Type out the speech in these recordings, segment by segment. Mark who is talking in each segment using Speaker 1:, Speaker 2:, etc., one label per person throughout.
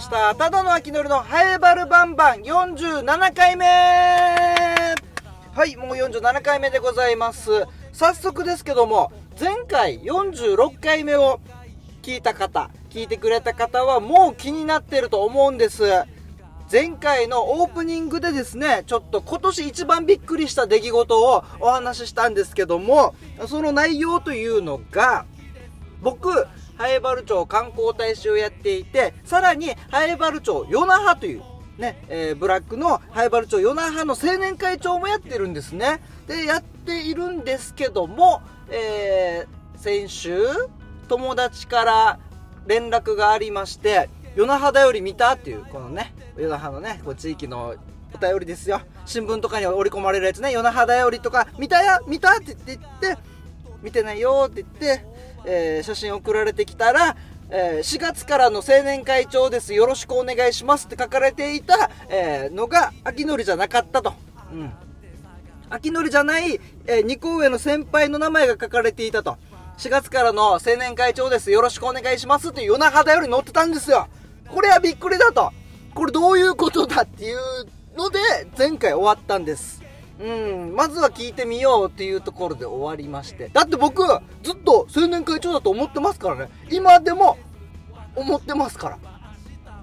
Speaker 1: ました。ただの秋のりのハエバルバンバン47回目はい、もう47回目でございます。早速ですけども、前回46回目を聞いた方、聞いてくれた方はもう気になってると思うんです。前回のオープニングでですね、ちょっと今年一番びっくりした出来事をお話ししたんですけども、その内容というのが、僕、ハエバル町観光大使をやっていて、さらに、ハエバル町ヨナハという、ね、えー、ブラックのハエバル町ヨナハの青年会長もやってるんですね。で、やっているんですけども、えー、先週、友達から連絡がありまして、ヨナハだより見たっていう、このね、ヨナハのね、こう地域のお便りですよ。新聞とかに織り込まれるやつね、ヨナハだよりとか、見たや見たって言って、見てないよって言って、えー写真送られてきたら、えー4月からの青年会長です。よろしくお願いしますって書かれていた、えーのが、秋のりじゃなかったと。うん。秋のりじゃない、え2個上の先輩の名前が書かれていたと。4月からの青年会長です。よろしくお願いしますって夜な肌より載ってたんですよ。これはびっくりだと。これどういうことだっていうので、前回終わったんです。うん、まずは聞いてみようっていうところで終わりまして。だって僕、ずっと青年会長だと思ってますからね。今でも思ってますから。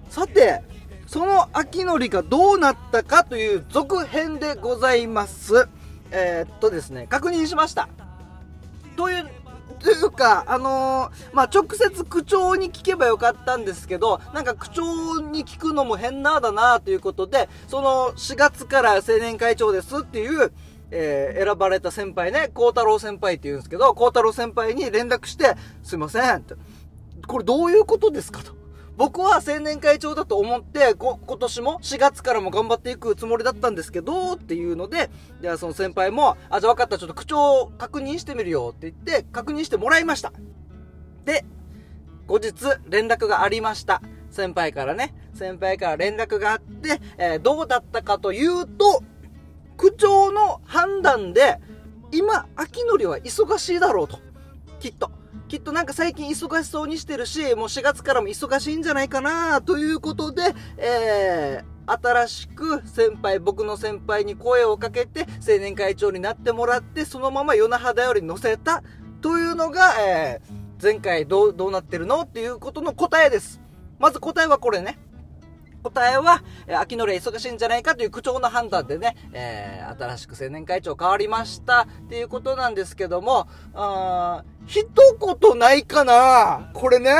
Speaker 1: さて、その秋のりがどうなったかという続編でございます。えーっとですね、確認しました。という、というか、あのーまあ、直接区長に聞けばよかったんですけど、なんか区長に聞くのも変なだなということで、その4月から青年会長ですっていう、えー選ばれた先輩ね、孝太郎先輩って言うんですけど、孝太郎先輩に連絡して、すいませんって、これどういうことですかと。僕は青年会長だと思って、こ今年も4月からも頑張っていくつもりだったんですけど、っていうので、じゃあその先輩も、あ、じゃあ分かった、ちょっと口調を確認してみるよって言って、確認してもらいました。で、後日連絡がありました。先輩からね、先輩から連絡があって、えーどうだったかというと、区長の判断で、今、秋のりは忙しいだろうと。きっと。きっとなんか最近忙しそうにしてるし、もう4月からも忙しいんじゃないかなということで、えー、新しく先輩、僕の先輩に声をかけて青年会長になってもらって、そのまま夜な肌より乗せたというのが、えー、前回どう、どうなってるのっていうことの答えです。まず答えはこれね。答えは、秋のりは忙しいんじゃないかという区長の判断でね、えー新しく青年会長変わりましたっていうことなんですけども、あー一言ないかなこれね。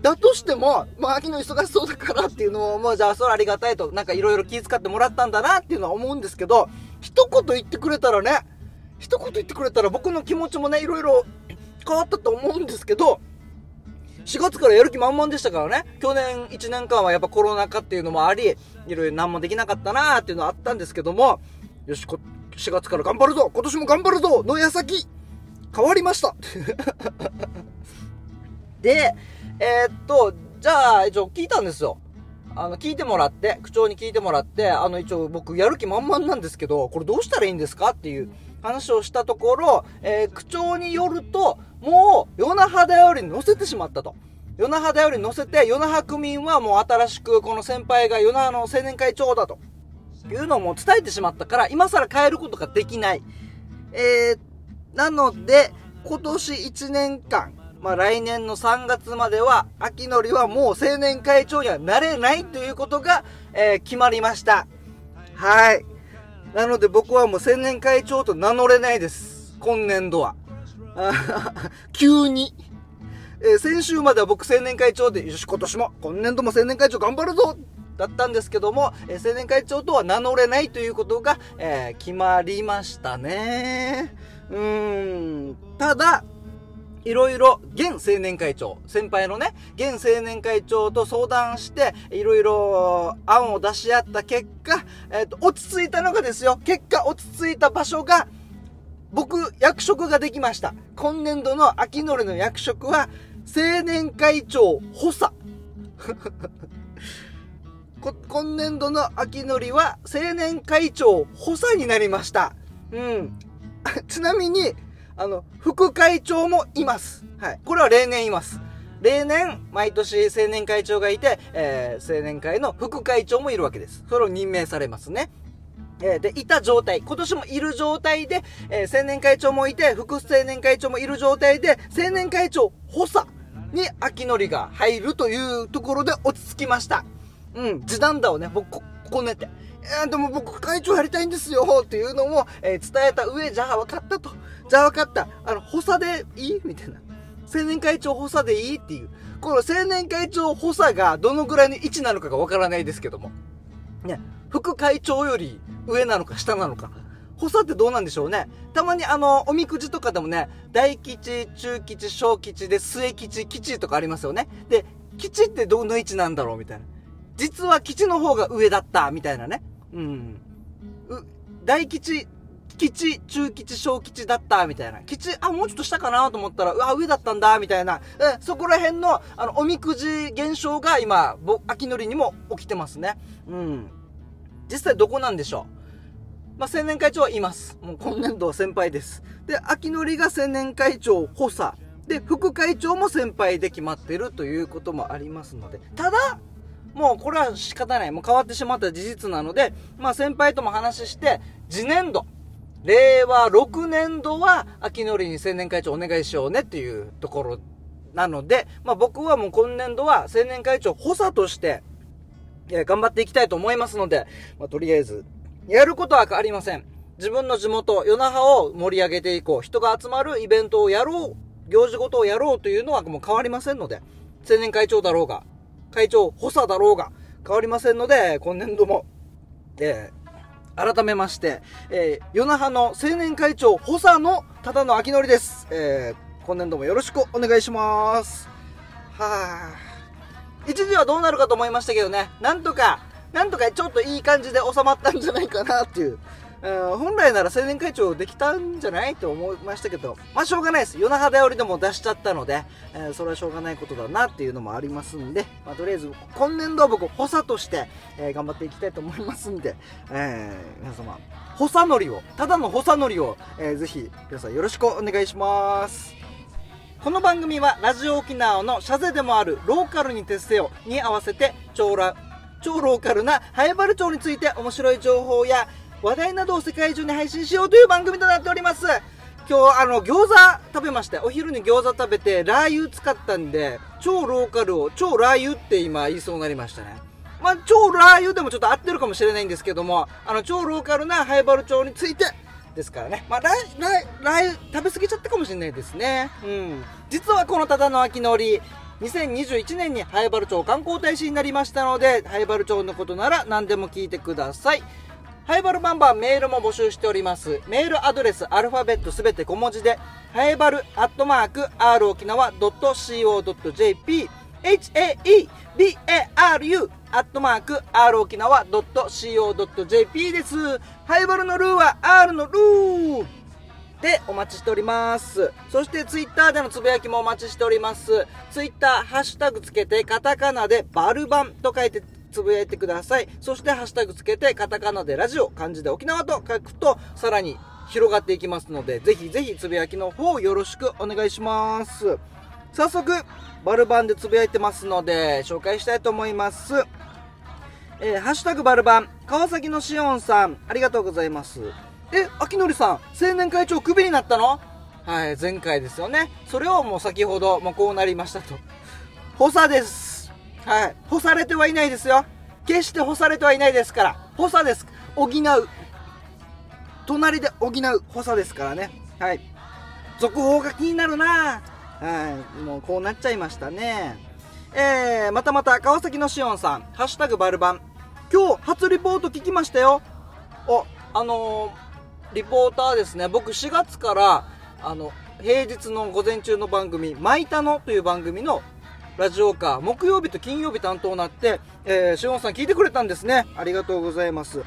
Speaker 1: だとしても、まあ、秋の忙しそうだからっていうのを、もうじゃあそれありがたいと、なんかいろいろ気遣ってもらったんだなっていうのは思うんですけど、一言言ってくれたらね、一言言ってくれたら僕の気持ちもね、いろいろ変わったと思うんですけど、4月からやる気満々でしたからね。去年1年間はやっぱコロナ禍っていうのもあり、いろいろ何もできなかったなーっていうのはあったんですけども、よし、こ4月から頑張るぞ今年も頑張るぞの矢先、変わりました で、えーっと、じゃあ、一応聞いたんですよ。あの、聞いてもらって、区長に聞いてもらって、あの、一応僕やる気満々なんですけど、これどうしたらいいんですかっていう話をしたところ、えー区長によると、もう、夜那覇だより乗せてしまったと。夜那覇だより乗せて、夜那覇区民はもう新しくこの先輩が夜那覇の青年会長だと。いうのをもう伝えてしまったから、今更変えることができない。えー、なので、今年1年間、まあ来年の3月までは、秋のりはもう青年会長にはなれないということが、えー決まりました。はい。なので僕はもう青年会長と名乗れないです。今年度は。急に。えー先週までは僕青年会長で、よし、今年も、今年度も青年会長頑張るぞだったんですけども、えー青年会長とは名乗れないということが、えー決まりましたね。うーん。ただ、いろいろ、現青年会長、先輩のね、現青年会長と相談して、いろいろ案を出し合った結果、えっ、と、落ち着いたのがですよ、結果落ち着いた場所が、僕、役職ができました。今年度の秋のりの役職は、青年会長補佐。今年度の秋のりは、青年会長補佐になりました。うん。ちなみに、あの、副会長もいます。はい。これは例年います。例年、毎年青年会長がいて、えー、青年会の副会長もいるわけです。それを任命されますね。えー、で、いた状態、今年もいる状態で、えー、青年会長もいて、副青年会長もいる状態で、青年会長補佐に秋のりが入るというところで落ち着きました。うん、時短だをね、僕、ここねて。えー、でも僕会長やりたいんですよっていうのも、えー、伝えた上、じゃあ分かったと。じゃあ分かった。あの、補佐でいいみたいな。青年会長補佐でいいっていう。この青年会長補佐がどのぐらいの位置なのかが分からないですけども。ね、副会長より上なのか下なのか。補佐ってどうなんでしょうね。たまにあの、おみくじとかでもね、大吉、中吉、小吉で末吉、吉とかありますよね。で、吉ってどの位置なんだろうみたいな。実は吉の方が上だったみたいなね。うん。う大吉、吉、中吉、小吉だった、みたいな。吉、あ、もうちょっと下かなと思ったら、うわ、上だったんだ、みたいな。え、そこら辺の、あの、おみくじ現象が今、ぼ、秋のりにも起きてますね。うん。実際どこなんでしょう？まあ、青年会長はいます。もう今年度は先輩です。で、秋のりが青年会長補佐。で、副会長も先輩で決まってるということもありますので。ただ、もうこれは仕方ない。もう変わってしまった事実なので、まあ先輩とも話して、次年度、令和6年度は秋のりに青年会長お願いしようねっていうところなので、まあ僕はもう今年度は青年会長補佐として、え頑張っていきたいと思いますので、まあとりあえず、やることは変わりません。自分の地元、与那覇を盛り上げていこう。人が集まるイベントをやろう。行事ごとをやろうというのはもう変わりませんので、青年会長だろうが、会長補佐だろうが変わりませんので、今年度も、えー、改めまして、えー、与那覇の青年会長補佐の忠野明則です。えー、今年度もよろしくお願いします。はぁ。一時はどうなるかと思いましたけどね、なんとか、なんとかちょっといい感じで収まったんじゃないかなっていう、本来なら青年会長できたんじゃないと思いましたけど、まあしょうがないです。夜中頼りでも出しちゃったので、えー、それはしょうがないことだなっていうのもありますんで、まあとりあえず今年度は僕補佐として、えー、頑張っていきたいと思いますんで、えー、皆様、補佐のりを、ただの補佐のりを、えー、ぜひ皆さんよろしくお願いします。この番組はラジオ沖縄のシャゼでもあるローカルに徹せよに合わせて超ラ超ローカルなハエバル町について面白い情報や話題などを世界中に配信しようという番組となっております。今日あの餃子食べましてお昼に餃子食べてラー油使ったんで超ローカルを超ラー油って今言いそうになりましたね。まあ、超ラー油でもちょっと合ってるかもしれないんですけどもあの超ローカルなハイバル町についてですからね。まあ、ライ、ライ、ライ、食べ過ぎちゃったかもしれないですね。うん。実はこのただの秋のり、2021年にハイバル町観光大使になりましたので、ハイバル町のことなら何でも聞いてください。ハイバルバンバンメールも募集しております。メールアドレス、アルファベットすべて小文字で、ハイバルアットマーク、r 沖縄 .co.jp、haebaru アットマーク、r 沖縄 .co.jp です。ハイバルのルーは r のルーでお待ちしております。そしてツイッターでのつぶやきもお待ちしております。ツイッター、ハッシュタグつけて、カタカナでバルバンと書いてつぶやいてください。そしてハッシュタグつけて、カタカナでラジオ、漢字で沖縄と書くと、さらに広がっていきますので、ぜひぜひつぶやきの方よろしくお願いします。早速、バルバンでつぶやいてますので、紹介したいと思います。えー、ハッシュタグバルバン、川崎のしおんさん、ありがとうございます。え、秋のりさん、青年会長クビになったの？はい、前回ですよね。それをもう先ほど、もうこうなりましたと。補佐です。はい。干されてはいないですよ。決して干されてはいないですから。補佐です。補う。隣で補う補佐ですからね。はい。続報が気になるなぁはい。もうこうなっちゃいましたね。えー、またまた川崎のしおんさん、ハッシュタグバルバン。今日初リポート聞きましたよ。お、あのー、リポーターですね。僕4月から、あの、平日の午前中の番組、マイタノという番組のラジオカー、木曜日と金曜日担当になって、えー、しおんさん聞いてくれたんですね。ありがとうございます。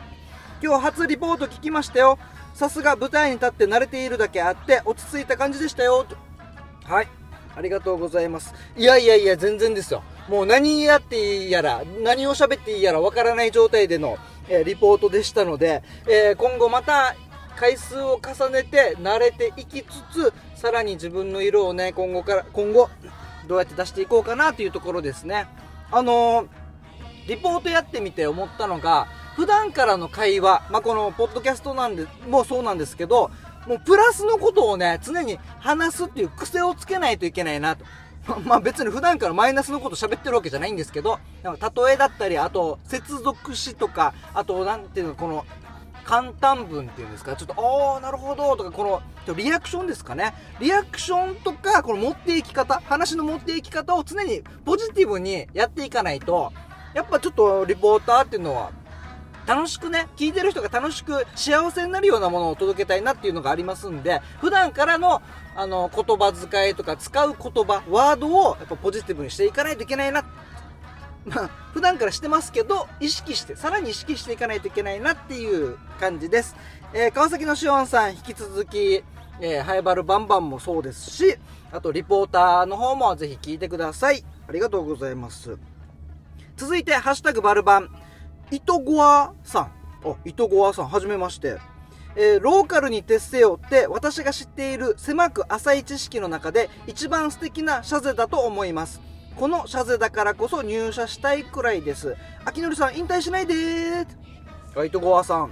Speaker 1: 今日初リポート聞きましたよ。さすが舞台に立って慣れているだけあって、落ち着いた感じでしたよ。はい。ありがとうございます。いやいやいや、全然ですよ。もう何やっていいやら、何を喋っていいやらわからない状態での、えー、リポートでしたので、えー、今後また回数を重ねて慣れていきつつ、さらに自分の色をね、今後から、今後、どうやって出していこうかなというところですねあのーリポートやってみて思ったのが普段からの会話、まあ、このポッドキャストなんでもそうなんですけどもうプラスのことをね常に話すっていう癖をつけないといけないなと まあ別に普段からマイナスのこと喋ってるわけじゃないんですけど、例えだったり、あと接続詞とか、あとなんていうの、この簡単文っていうんですか、ちょっと、ああ、なるほど、とか、この、リアクションですかね。リアクションとか、この持っていき方、話の持っていき方を常にポジティブにやっていかないと、やっぱちょっとリポーターっていうのは、楽しくね、聞いてる人が楽しく幸せになるようなものを届けたいなっていうのがありますんで、普段からの、あの、言葉遣いとか使う言葉、ワードをやっぱポジティブにしていかないといけないな。まあ、普段からしてますけど、意識して、さらに意識していかないといけないなっていう感じです。えー、川崎のしおんさん、引き続き、えー、ハイバルバンバンもそうですし、あと、リポーターの方もぜひ聞いてください。ありがとうございます。続いて、ハッシュタグバルバン。糸ゴアさん。あ、糸ゴアさん、はじめまして。えー、ローカルに徹せよって私が知っている狭く浅い知識の中で一番素敵なシャゼだと思います。このシャゼだからこそ入社したいくらいです。秋のりさん、引退しないでーあ、糸ゴアさん。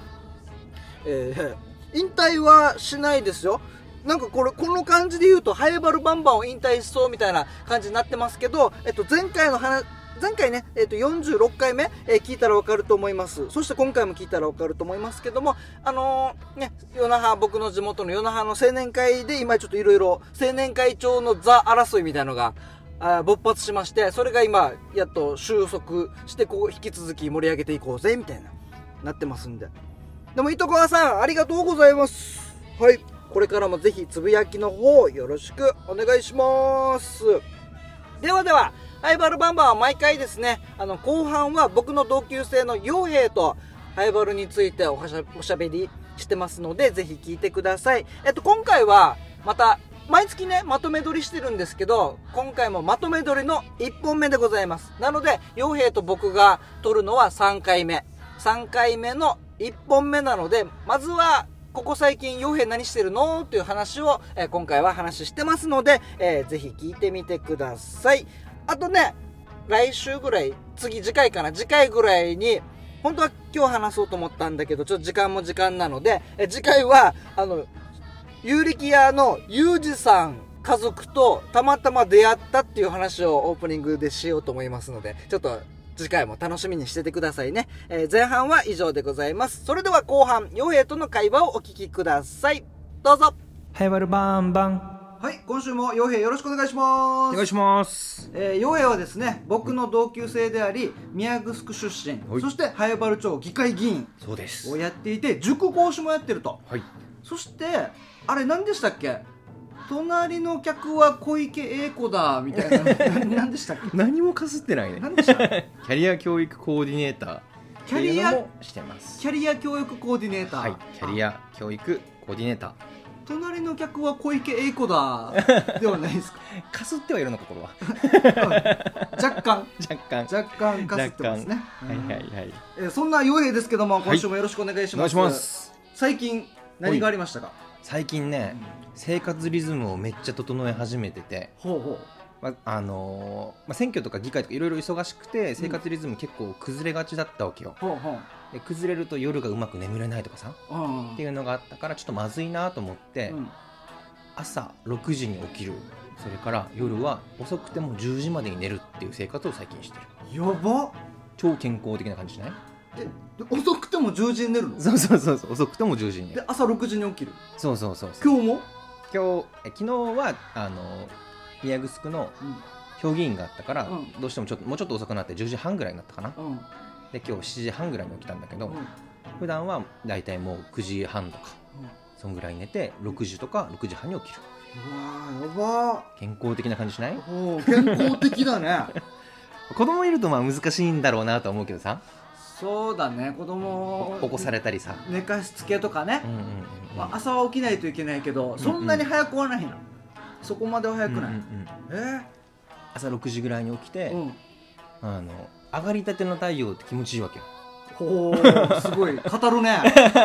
Speaker 1: えー、引退はしないですよ。なんかこれ、この感じで言うと、ハイバルバンバンを引退しそうみたいな感じになってますけど、えっと、前回の話、前回ね、え、ー、と、46回目、えー、聞いたらわかると思います。そして今回も聞いたらわかると思いますけども、あのー、ね、与那覇、僕の地元の与那覇の青年会で今ちょっといろいろ青年会長の座争いみたいなのが、あ勃発しまして、それが今、やっと収束して、こう、引き続き盛り上げていこうぜ、みたいな、なってますんで。でも、糸川さん、ありがとうございます。はい。これからもぜひ、つぶやきの方、よろしくお願いします。ではでは、ハイバルバンバンは毎回ですね、あの、後半は僕の同級生の傭兵と、ハイバルについておしゃおしゃべりしてますので、ぜひ聞いてください。えっと、今回は、また、毎月ね、まとめ撮りしてるんですけど、今回もまとめ撮りの1本目でございます。なので、傭兵と僕が撮るのは3回目。3回目の1本目なので、まずは、ここ最近傭兵何してるの？っていう話を、え、今回は話してますので、えー、ぜひ聞いてみてください。あとね、来週ぐらい、次、次回かな、次回ぐらいに、本当は今日話そうと思ったんだけど、ちょっと時間も時間なので、え次回は、あの、有力屋のユージさん家族とたまたま出会ったっていう話をオープニングでしようと思いますので、ちょっと次回も楽しみにしててくださいね。えー、前半は以上でございます。それでは後半、傭兵との会話をお聞きください。どうぞ。
Speaker 2: ハイバルバンバン。
Speaker 1: はい、今週も洋平よろしくお願いします。
Speaker 2: お願いします。
Speaker 1: えー、洋平はですね、僕の同級生であり、宮城出身、そして早原町議会議員
Speaker 2: そうです。
Speaker 1: をやっていて、塾講師もやってると。
Speaker 2: はい。
Speaker 1: そして、あれ何でしたっけ？隣の客は小池栄子だみたいな。何でしたっけ？
Speaker 2: 何もかすってないね。
Speaker 1: 何でした？キ
Speaker 2: ャリア教育コーディネーター
Speaker 1: キャリア
Speaker 2: してます。
Speaker 1: キャリア教育コーディネーター。
Speaker 2: はいキャリア教育コーディネーター
Speaker 1: 隣の客は小池栄子だ。ではないですか。
Speaker 2: かすってはいるのかこれ
Speaker 1: は。若干。
Speaker 2: 若干。
Speaker 1: 若干かすってますね。
Speaker 2: はいはいはい、
Speaker 1: えー、そんな洋平ですけども今週もよろしくお願いします、
Speaker 2: はい、ます。
Speaker 1: 最近何がありましたか？
Speaker 2: 最近ね、うん、生活リズムをめっちゃ整え始めてて。
Speaker 1: ほうほう。
Speaker 2: まあのー、まあ、選挙とか議会とかいろいろ忙しくて生活リズム結構崩れがちだったわけよ、
Speaker 1: うん、ほうほう
Speaker 2: で崩れると夜がうまく眠れないとかさ、っていうのがあったからちょっとまずいなと思って、うん、朝6時に起きる。それから夜は遅くても10時までに寝るっていう生活を最近して
Speaker 1: る。やば。
Speaker 2: 超健康的な感じしない？
Speaker 1: え遅くても10時に寝るの？
Speaker 2: そうそうそうそう。遅くても10時に寝
Speaker 1: る。で朝6時に起きる？
Speaker 2: そうそうそう
Speaker 1: 今日も？
Speaker 2: 今日え昨日はあの宮城の評議員があったから、うん、どうしてもちょっともうちょっと遅くなって10時半ぐらいになったかな、うん、で今日7時半ぐらいに起きたんだけど、うん、普段は大体もう9時半とか、うん、そんぐらい寝て6時とか6時半に起きる。
Speaker 1: うわやば。
Speaker 2: 健康的な感じしない？
Speaker 1: 健康的だね。
Speaker 2: 子供いるとまあ難しいんだろうなと思うけどさ。
Speaker 1: そうだね子供
Speaker 2: 起こされたりさ。
Speaker 1: 寝かしつけとかね、まあ、朝は起きないといけないけど、そんなに早くはないなそこまでは早くない、うんうんうん、えー、
Speaker 2: 朝6時ぐらいに起きて、うん、あの上がりたての太陽って気持ちいいわけよ。
Speaker 1: ほうすごい。語るね。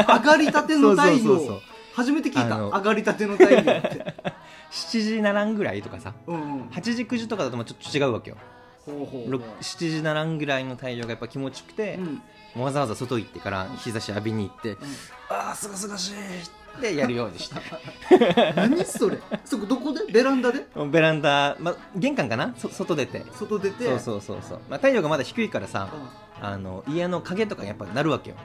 Speaker 1: 上がりたての太陽。初めて聞いた。上がりたての太陽って。
Speaker 2: 7時ならんぐらいとかさ
Speaker 1: うんうん。
Speaker 2: 8時9時とかだともうちょっと違うわけよ。
Speaker 1: ほうほうほう。
Speaker 2: 6 7時ならんぐらいの太陽がやっぱ気持ちよくて、
Speaker 1: うん。
Speaker 2: わざわざ外行ってから日差し浴びに行って、ああすがすがしいってやるようにして。
Speaker 1: 何それ？そこどこで？ベランダで？
Speaker 2: ベランダ、ま、玄関かな？そ外出て。
Speaker 1: 外出て？
Speaker 2: そうそうそうそう、まあ、太陽がまだ低いからさ
Speaker 1: う
Speaker 2: あの家の影とかやっぱなるわけよ。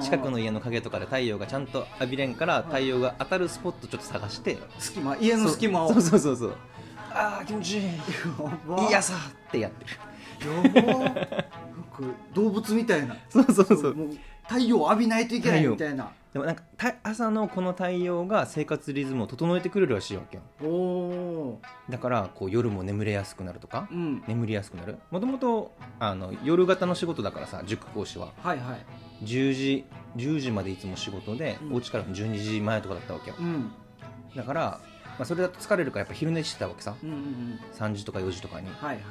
Speaker 2: 近くの家の影とかで太陽がちゃんと浴びれんから太陽が当たるスポットちょっと探して。
Speaker 1: 隙間家の隙間を。
Speaker 2: そうそうそうそう。ああ気持ちいい。いやさってやってる。
Speaker 1: やば。動物みたいな。
Speaker 2: そうそうそう
Speaker 1: 太陽を浴びないといけないみたいな。
Speaker 2: でもなんかた朝のこの太陽が生活リズムを整えてくれるらしいわけよ。だからこう夜も眠れやすくなるとか
Speaker 1: ーうん。
Speaker 2: 眠りやすくなる。もともとあの夜型の仕事だからさ塾講師は。
Speaker 1: はいはい。
Speaker 2: 10時10時までいつも仕事で、
Speaker 1: うん。
Speaker 2: お家から12時前とかだったわけよ。
Speaker 1: うん。
Speaker 2: だから、まあ、それだと疲れるからやっぱ昼寝してたわけさ。
Speaker 1: うんうんうん。
Speaker 2: 3時とか4時とかに。
Speaker 1: はいはい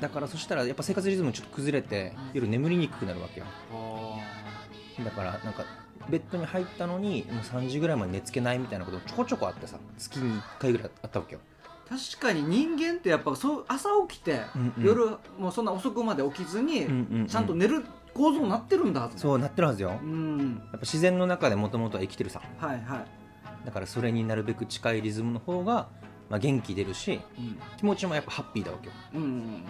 Speaker 2: だからそしたらやっぱ生活リズムちょっと崩れて夜眠りにくくなるわけよ。
Speaker 1: あ
Speaker 2: だからなんかベッドに入ったのにもう3時ぐらいまで寝つけないみたいなことちょこちょこあってさ月に1回ぐらいあったわけよ。
Speaker 1: ー確かに人間ってやっぱそう朝起きて、
Speaker 2: うんうん。
Speaker 1: 夜もうそんな遅くまで起きずに、
Speaker 2: うんうんうん。
Speaker 1: ちゃんと寝る構造になってるんだはず
Speaker 2: そうなってるはずよ。やっ
Speaker 1: うん
Speaker 2: ぱ自然の中でもともとは生きてるさ。
Speaker 1: はいはい、
Speaker 2: だからそれになるべく近いリズムの方が、まあ、元気出るし
Speaker 1: うん。
Speaker 2: 気持ちもやっぱハッピーだわけよ。
Speaker 1: うんうん、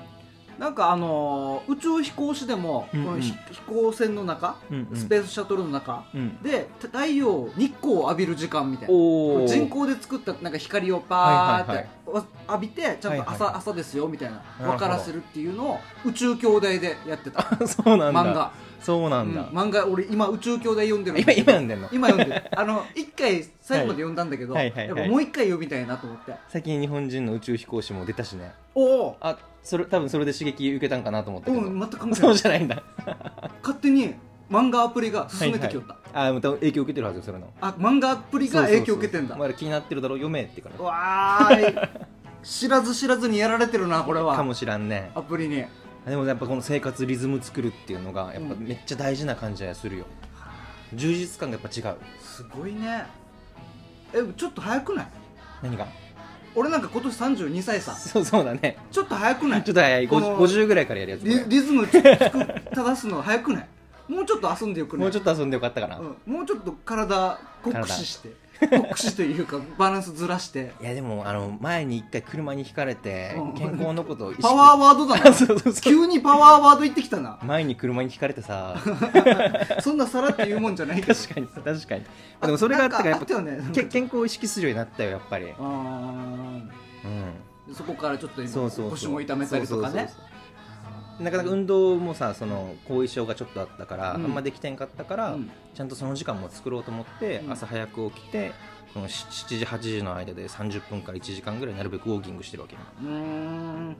Speaker 1: なんかあのー宇宙飛行士でも、このひ飛行船の中、スペースシャトルの中
Speaker 2: うん。
Speaker 1: で太陽日光を浴びる時間みたいな。人工で作ったなんか光をパーって、浴びてちゃんと朝,、
Speaker 2: はいはい。
Speaker 1: 朝ですよみたいな分からせるっていうのを宇宙兄弟でやってた。
Speaker 2: そうなんだ。
Speaker 1: 漫画。
Speaker 2: そうなんだ、
Speaker 1: うん。漫画俺今宇宙兄弟読んでるん
Speaker 2: 今今読んでんの？
Speaker 1: 今読んでる。あの一回最後まで読んだんだけど、
Speaker 2: はい。はい。はい。はい。
Speaker 1: やっぱもう一回読みたいなと思って。
Speaker 2: 最近日本人の宇宙飛行士も出たしね。
Speaker 1: おお。
Speaker 2: あそれ多分それで刺激受けたんかなと思ったけど、
Speaker 1: うん全く関係
Speaker 2: そ
Speaker 1: ない。
Speaker 2: うじゃないんだ。
Speaker 1: 勝手に漫画アプリが進めてきよった、
Speaker 2: はいはい、あまた影響受けてるはずよそれの。
Speaker 1: あ漫画アプリが影響を受けてんだ。
Speaker 2: お前ら気になってるだろ読めってから。
Speaker 1: わーい。知らず知らずにやられてるなこれは。
Speaker 2: かもしらんね。
Speaker 1: アプリに。
Speaker 2: でもやっぱこの生活リズム作るっていうのがやっぱめっちゃ大事な感じはするよ、充実感がやっぱ違う。
Speaker 1: すごいね。えちょっと早くない？
Speaker 2: 何が？
Speaker 1: 俺なんか今年32歳さ。
Speaker 2: そうそうだね。
Speaker 1: ちょっと早くない？
Speaker 2: ちょっと早い。
Speaker 1: この
Speaker 2: 50, 50ぐらいからやるやつ。
Speaker 1: リリズム正すの早くない？もうちょっと遊んでよくない？
Speaker 2: もうちょっと遊んでよかったかな、
Speaker 1: うん、もうちょっと体酷使して。酷使というかバランスずらして。
Speaker 2: いやでもあの前に一回車にひかれて
Speaker 1: うん。
Speaker 2: 健康のことを
Speaker 1: パワーワードだな。
Speaker 2: そうそうそう。
Speaker 1: 急にパワーワード言ってきたな。
Speaker 2: 前に車にひかれてさ。
Speaker 1: そんなさらって言うもんじゃないけど。
Speaker 2: 確かに確かに。でもそれがあったからやっぱ
Speaker 1: ね。
Speaker 2: け健康を意識するようになったよやっぱり、
Speaker 1: あー。
Speaker 2: うん、
Speaker 1: そこからちょっと今
Speaker 2: そうそうそう。
Speaker 1: 腰も痛めたりとかね。
Speaker 2: そうそうそうなかなか運動もさその後遺症がちょっとあったから、
Speaker 1: うん。
Speaker 2: あんまできてんかったから、
Speaker 1: うん。
Speaker 2: ちゃんとその時間も作ろうと思って、
Speaker 1: うん。
Speaker 2: 朝早く起きてこの7時8時の間で30分から1時間ぐらいなるべくウォーキングしてるわけ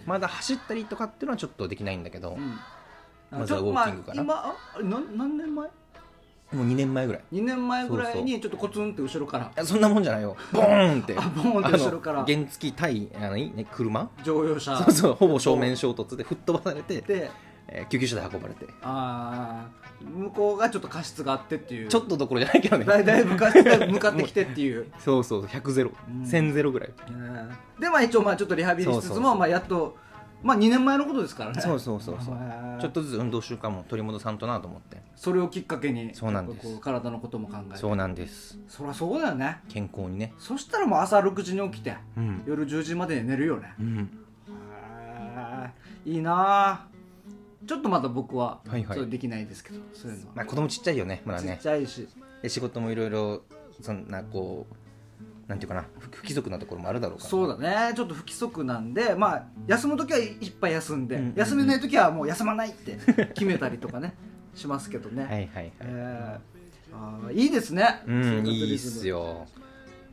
Speaker 2: まだ走ったりとかっていうのはちょっとできないんだけど、
Speaker 1: うん。
Speaker 2: まずはウォーキングかな
Speaker 1: まあ、今何年前？
Speaker 2: もう2年前ぐらい。
Speaker 1: 2年前ぐらいにちょっとコツンって後ろから。
Speaker 2: いやそんなもんじゃないよ。ボーンって。
Speaker 1: あボーンって後ろから。
Speaker 2: 原付対あの、ね、車？
Speaker 1: 乗用車。
Speaker 2: そうそう。ほぼ正面衝突で吹っ飛ばされて、
Speaker 1: で
Speaker 2: えー救急車で運ばれて。
Speaker 1: あー向こうがちょっと過失があってっていう。
Speaker 2: ちょっとどころじゃないけどね。
Speaker 1: だいだいぶ向かって向かってきてっていう、
Speaker 2: そうそう100ゼロ。
Speaker 1: うん
Speaker 2: 1000ゼロぐらい。
Speaker 1: でまあ一応まあちょっとリハビリしつつもまあやっとまあ2年前のことですからね。
Speaker 2: そうそうそうそう。ちょっとずつ運動習慣も取り戻さんとなと思って。
Speaker 1: それをきっかけに
Speaker 2: そうなんです。
Speaker 1: 体のことも考えて。
Speaker 2: そうなんです。
Speaker 1: そりゃそうだよね。
Speaker 2: 健康にね。
Speaker 1: そしたらもう朝6時に起きて
Speaker 2: うん、
Speaker 1: 夜10時まで寝るよね。
Speaker 2: うん、
Speaker 1: いいなあ。ちょっとまだ僕は
Speaker 2: はいはい。
Speaker 1: それできないですけど、そういうの。は、
Speaker 2: まあ子供ちっちゃいよねまだ
Speaker 1: ちっ
Speaker 2: ね
Speaker 1: ちゃいし。
Speaker 2: で仕事もいろいろそんなこうなんていうかな不不規則なところもあるだろうから。
Speaker 1: そうだね。ちょっと不規則なんでまあ休む時はいっぱい休んで、
Speaker 2: うんうんうん。
Speaker 1: 休めない時はもう休まないって決めたりとかね しますけどね、
Speaker 2: はいはいはい。
Speaker 1: えーあーいいですね。
Speaker 2: うんいいっすよ。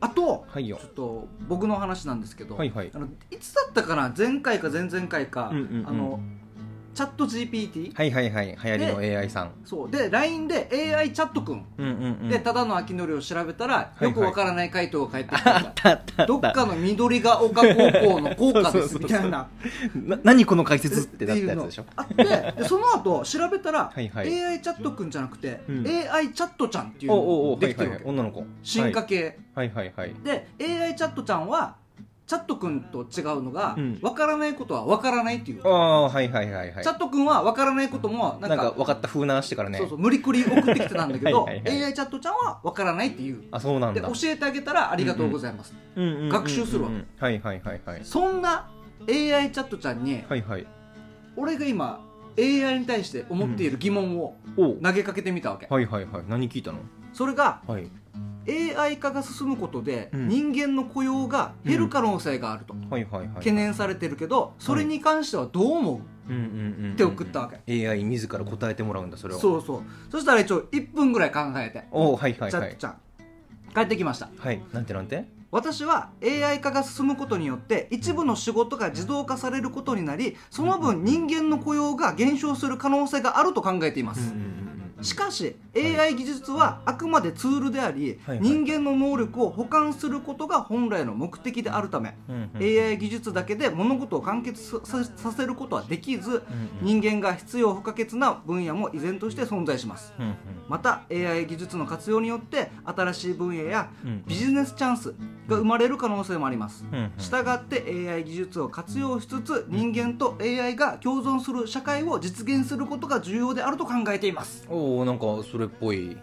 Speaker 1: あと
Speaker 2: はいよ。
Speaker 1: ちょっと僕の話なんですけど、
Speaker 2: はいはい。
Speaker 1: あのいつだったかな？前回か前々回か、
Speaker 2: うんうんうん。
Speaker 1: あのチャット GPT
Speaker 2: はいはいはい流行りの AI さん。
Speaker 1: そう。で LINE で AI チャットくん
Speaker 2: うんうんうん。
Speaker 1: でただの秋のりを調べたら
Speaker 2: いはい。
Speaker 1: よくわからない回答が返ってき
Speaker 2: あ
Speaker 1: た
Speaker 2: った
Speaker 1: どっかの緑が丘高校の校歌ですみたいな。
Speaker 2: な何この解説っ
Speaker 1: って
Speaker 2: なったやつでしょ？
Speaker 1: あってでその後調べたら
Speaker 2: はいはい。
Speaker 1: AI チャットくんじゃなくて
Speaker 2: うん。
Speaker 1: AI チャットちゃんっていうのができてるわけ
Speaker 2: 女の子。
Speaker 1: 進化系。
Speaker 2: はいはいはい。
Speaker 1: で AI チャットちゃんはチャットくんと違うのが
Speaker 2: うん。
Speaker 1: わからないことはわからないっていう。
Speaker 2: ああはいはいはいはい。
Speaker 1: チャットくんはわからないこともな
Speaker 2: なん
Speaker 1: んか
Speaker 2: か分かった風なしてからね。
Speaker 1: そうそう無理くり送ってきてたんだけど
Speaker 2: はいはいはい
Speaker 1: AI チャットちゃんはわからないっていう。
Speaker 2: あそうなんだ。
Speaker 1: で教えてあげたらありがとうございます、
Speaker 2: うんうんうんうん
Speaker 1: 学習するわ。
Speaker 2: はいはいはいはい。
Speaker 1: そんな AI チャットちゃんに
Speaker 2: はいはい。
Speaker 1: 俺が今 AI に対して思っている疑問を
Speaker 2: お
Speaker 1: 投げかけてみたわけ、
Speaker 2: はいはいはい。何聞いたの？
Speaker 1: それが
Speaker 2: はい
Speaker 1: AI 化が進むことで
Speaker 2: うん。
Speaker 1: 人間の雇用が減る可能性があると懸念されてるけどそれに関してはどう思う？
Speaker 2: うん。うん。うん。うん。
Speaker 1: って送ったわけ。
Speaker 2: AI 自ら答えてもらうんだそれを
Speaker 1: そうそう。そしたら一応1分ぐらい考えて
Speaker 2: おおはいはいはい。
Speaker 1: ちゃん帰ってきました。
Speaker 2: はい。なんてなんて？
Speaker 1: 私は AI 化が進むことによって一部の仕事が自動化されることになりその分人間の雇用が減少する可能性があると考えています、しかし AI 技術はあくまでツールであり、人間の能力を補完することが本来の目的であるため、AI 技術だけで物事を完結ささせることはできず、人間が必要不可欠な分野も依然として存在します。また AI 技術の活用によって新しい分野や
Speaker 2: うん
Speaker 1: ビジネスチャンスが生まれる可能性もあります。したがって AI 技術を活用しつつ人間と AI が共存する社会を実現することが重要であると考えています。
Speaker 2: おおなんかそれっぽい。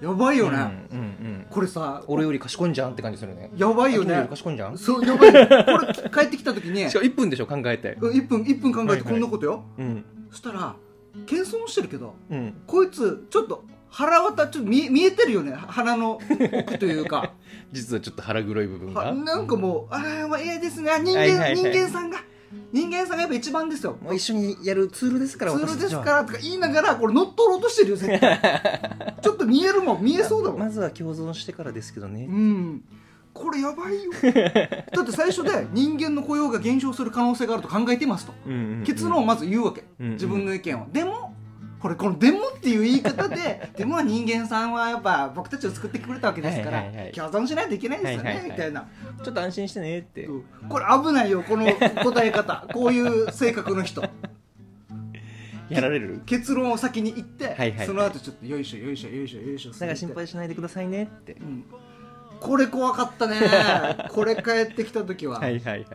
Speaker 1: やばいよね、
Speaker 2: うんうんうん。
Speaker 1: これさ
Speaker 2: 俺より賢いんじゃんって感じするね。
Speaker 1: やばいよね。
Speaker 2: り賢いんじゃん？し
Speaker 1: そうやばいよこれ帰ってきた時に。
Speaker 2: かも1分でしょ考えて。
Speaker 1: 1分1分考えて
Speaker 2: はいはい。
Speaker 1: こんなことよ、
Speaker 2: うん。
Speaker 1: そしたら謙遜してるけど
Speaker 2: うん。
Speaker 1: こいつちょっと腹渡ちょっと見見えてるよね。鼻の奥というか。
Speaker 2: 実はちょっと腹黒い部分が。
Speaker 1: はなんかもうああもうええですね。人間、
Speaker 2: はいはいはい。
Speaker 1: 人間さんが人間さんがやっぱ一番ですよ。
Speaker 2: もう一緒にやるツールですから
Speaker 1: ツールですからとか言いながらこれ乗っ取ろうとしてるよ絶対。ちょっと見えるもん見えそうだもん、
Speaker 2: まずは共存してからですけどね。
Speaker 1: うん。これやばいよ。だって最初で人間の雇用が減少する可能性があると考えていますと。
Speaker 2: うんうんうん。
Speaker 1: 結論をまず言うわけ、
Speaker 2: うんうん。
Speaker 1: 自分の意見を。でもこれこの「でも」っていう言い方で でも人間さんはやっぱ僕たちを作ってくれたわけですから、
Speaker 2: はいはいはい。
Speaker 1: 共存しないといけないですよね、
Speaker 2: はいはいはい。
Speaker 1: みたいな。
Speaker 2: ちょっと安心してねって。
Speaker 1: これ危ないよこの答え方。こういう性格の人。
Speaker 2: やられる？
Speaker 1: 結論を先に言って、
Speaker 2: はいはいはい。
Speaker 1: その後ちょっとよいしょよいしょよいしょよいしょ
Speaker 2: なんか心配しないでくださいねって。
Speaker 1: うん。これ怖かったね。これ帰ってきた時は、
Speaker 2: はいはいはい。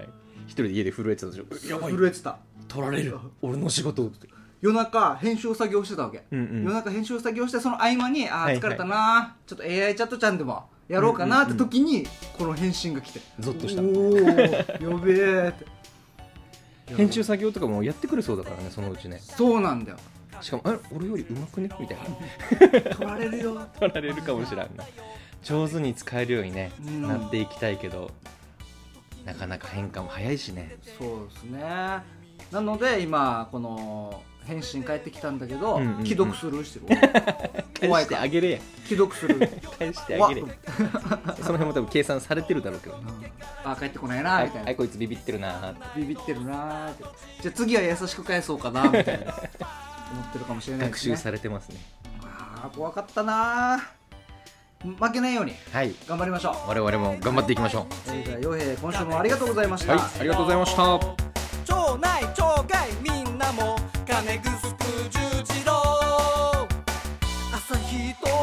Speaker 2: 一人で家で震えてたでしょ。やばい
Speaker 1: 震えてた。
Speaker 2: 取られる。俺の仕事って
Speaker 1: 夜中編集作業してたわけ、
Speaker 2: うんうん。
Speaker 1: 夜中編集作業してその合間にあ
Speaker 2: はいはい。
Speaker 1: ー疲れたな、ちょっと AI チャットちゃんでもやろうかなって時にこの返信が来て。
Speaker 2: ゾッとした。
Speaker 1: おおやべえって。
Speaker 2: 編集作業とかもやってくれそうだからねそのうちね。
Speaker 1: そうなんだよ。
Speaker 2: しかもあ俺よりうまくねみたいな。
Speaker 1: 取られるよ。
Speaker 2: 取られるかもしれんな。上手に使えるようにね、
Speaker 1: うん。
Speaker 2: なっていきたいけどなかなか変化も早いしね。
Speaker 1: そうですね。なので今この返信返ってきたんだけど、
Speaker 2: うんうんうん。
Speaker 1: 既読スルーしてる。
Speaker 2: 返してあげれや。
Speaker 1: 既読スルー。
Speaker 2: 返してあげれや。その辺も多分計算されてるだろうけど。
Speaker 1: あ帰ってこないな
Speaker 2: はい
Speaker 1: みたいな、
Speaker 2: はいこいつビビってるなーって。
Speaker 1: ビビってるなーって。じゃあ次は優しく返そうかなみたいな。思ってるかもしれないですね。
Speaker 2: 学習されてますね。
Speaker 1: あー怖かったなー。負けないように。
Speaker 2: はい。
Speaker 1: 頑張りましょう。
Speaker 2: 我々も頑張っていきましょ
Speaker 1: それでは洋平今週もありがとうございました、
Speaker 2: うはい。ありがとうございました
Speaker 3: 金ぐすく十字路。朝日と